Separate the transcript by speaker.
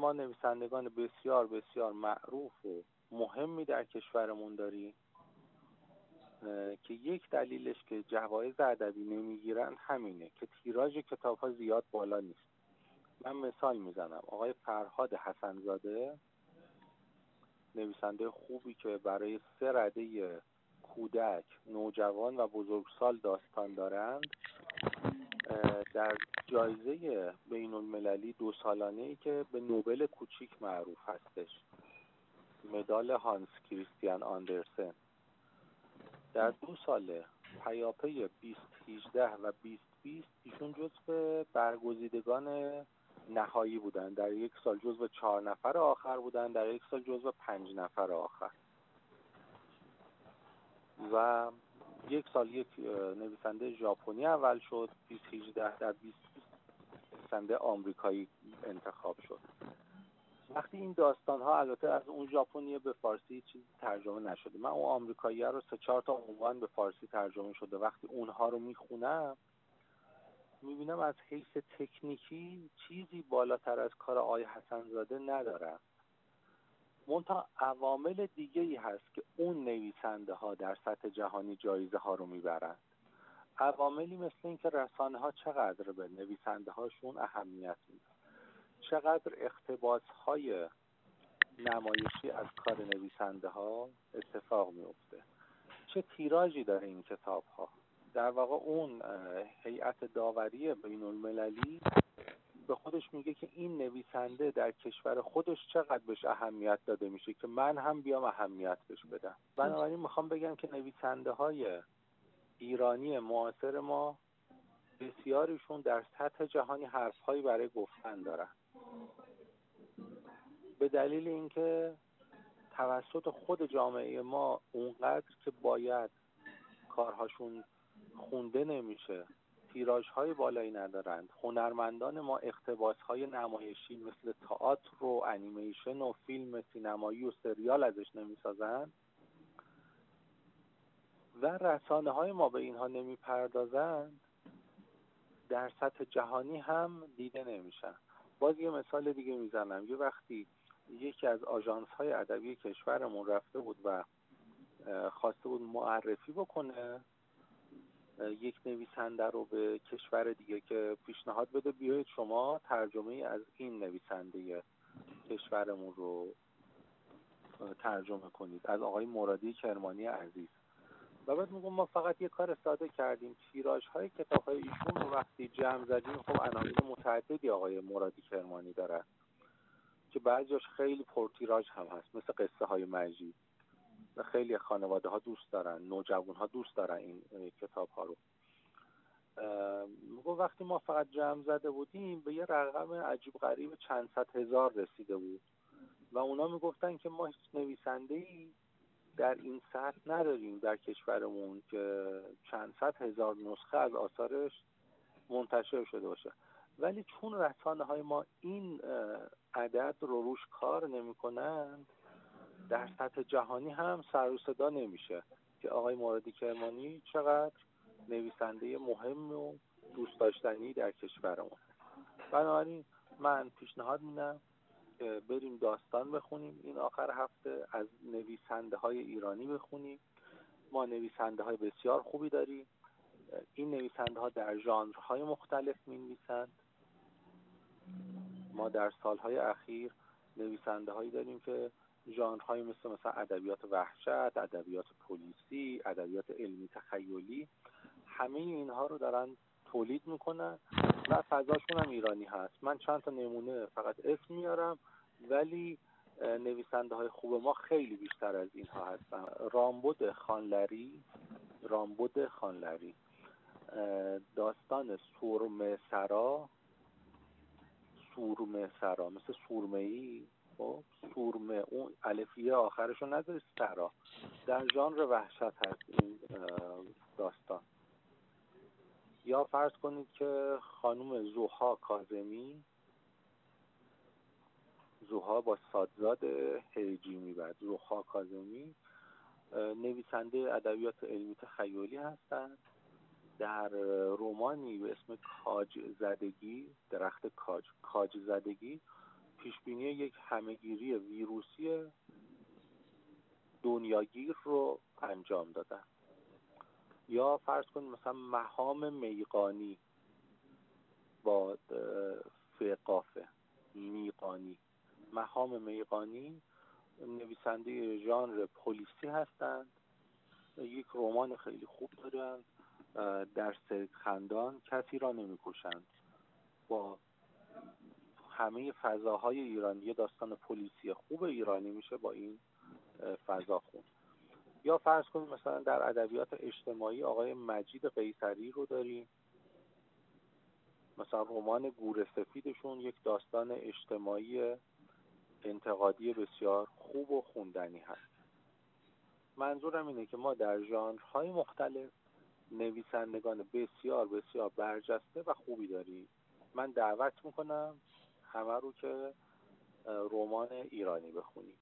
Speaker 1: ما نویسندگان بسیار بسیار معروف و مهمی در کشورمون داریم که یک دلیلش که جوایز ادبی نمی‌گیرن همینه که تیراژ کتاب ها زیاد بالا نیست. من مثال می‌زنم. آقای فرهاد حسنزاده نویسنده خوبی که برای سه رده کودک نوجوان و بزرگسال داستان دارند. در جایزه بین المللی دو سالانه ای که به نوبل کوچیک معروف هستش. مدال هانس کریستیان آندرسن. در دو سال پیاپی 2018 و 2020 ایشون جزو برگزیدگان نهایی بودن. در یک سال جزو چهار نفر آخر بودن در یک سال جزو پنج نفر آخر. و یک سال یک نویسنده ژاپنی اول شد 2018 در 20 نویسنده آمریکایی انتخاب شد. وقتی این داستان ها البته از اون ژاپنی به فارسی چیزی ترجمه نشده. من اون آمریکایی رو سه چهار تا عنوان به فارسی ترجمه شده. وقتی اونها رو می‌خونم می‌بینم از حیث تکنیکی چیزی بالاتر از کار آقای حسنزاده ندارم. منتها عوامل دیگه ای هست که اون نویسنده ها در سطح جهانی جایزه ها رو می‌برند. عواملی مثل اینکه رسانه ها چقدر به نویسنده هاشون اهمیت میدن چقدر اختباس های نمایشی از کار نویسنده ها اتفاق میفته چه تیراژی داره این کتاب ها در واقع اون هیئت داوری بین المللی به خودش میگه که این نویسنده در کشور خودش چقدر بهش اهمیت داده میشه که من هم بیام اهمیت بهش بدم. بنابراین می‌خوام بگم که نویسنده های ایرانی معاصر ما بسیاریشون در سطح جهانی حرفهایی برای گفتن دارن. به دلیل اینکه توسط خود جامعه ما اونقدر که باید کارهاشون خونده نمیشه تیراژ های بالایی ندارند. هنرمندان ما اقتباس های نمایشی مثل تئاتر و انیمیشن و فیلم سینمایی و سریال ازش نمی‌سازند. و رسانه های ما به اینها نمی‌پردازند. در سطح جهانی هم دیده نمیشن. باز یه مثال دیگه می‌زنم. یه وقتی یکی از آژانس های ادبی کشورمون رفته بود و خواسته بود معرفی بکنه یک نویسنده رو به کشور دیگه که پیشنهاد بده بیایید شما ترجمه از این نویسنده کشورمون رو ترجمه کنید. از آقای مرادی کرمانی عزیز. و بعد میگم ما فقط یه کار ساده کردیم. تیراژ های کتاب های ایشون رو وقتی جمع زدیم خب عناوین متعددی آقای مرادی کرمانی داره که بعضیش خیلی پرتیراژ هم هست مثل قصه های مجید. خیلی خانواده ها دوست دارن نوجوان ها دوست دارن این کتاب ها رو. وقتی ما فقط جمع زده بودیم به یه رقم عجیب غریب چند صد هزار رسیده بود. و اونا می‌گفتن که ما هیچ نویسنده ای در این سطح نداریم در کشورمون که چند صد هزار نسخه از آثارش منتشر شده باشه. ولی چون رسانه های ما این عدد رو روش کار نمی کنند در سطح جهانی هم سر و صدا نمیشه که آقای مرادی کرمانی چقدر نویسنده مهم و دوست داشتنی در کشورمون. بنابراین من پیشنهاد میدم بریم داستان بخونیم. این آخر هفته از نویسنده های ایرانی بخونیم. ما نویسنده های بسیار خوبی داریم. این نویسنده ها در ژانرهای مختلف می نویسند ما در سالهای اخیر نویسنده هایی داریم که ژانرهایی مثل مثلا ادبیات وحشت، ادبیات پلیسی، ادبیات علمی تخیلی همه اینها رو دارن تولید می‌کنن و فضاشون هم ایرانی هست. من چند تا نمونه فقط اسم میارم ولی نویسنده های خوب ما خیلی بیشتر از اینها هستن. رامبد خانلری رامبد خانلری. داستان سورم سرا سورمه سرا. مثل سورمه ای خب سورمه اون الفیه آخرشو نداری سرا در ژانر وحشت هست این داستان. یا فرض کنید که خانم زوها کازمی زوها با سادزاد هیجی می‌برد. زوها کازمی نویسنده ادبیات علمی تخیلی هستند. در رومانی به اسم کاج زدگی درخت کاج کاج زدگی پیشبینی یک همهگیری ویروسی دنیاگیر رو انجام دادن. یا فرض کنید مثلا مهام میقانی با فقافه میقانی. مهام میقانی نویسنده ژانر پلیسی هستند. یک رمان خیلی خوب دارند در سرک خندان کسی را نمی‌کشند. با همه فضاهای ایرانی یه داستان پلیسی خوب ایرانی میشه با این فضا خون. یا فرض کنید مثلا در ادبیات اجتماعی آقای مجید قیصری رو داریم. مثلا رمان گور سفیدشون یک داستان اجتماعی انتقادی بسیار خوب و خوندنی هست. منظورم اینه که ما در ژانرهای مختلف نویسندگان بسیار بسیار برجسته و خوبی داریم. من دعوت می‌کنم همه رو که رمان ایرانی بخونیم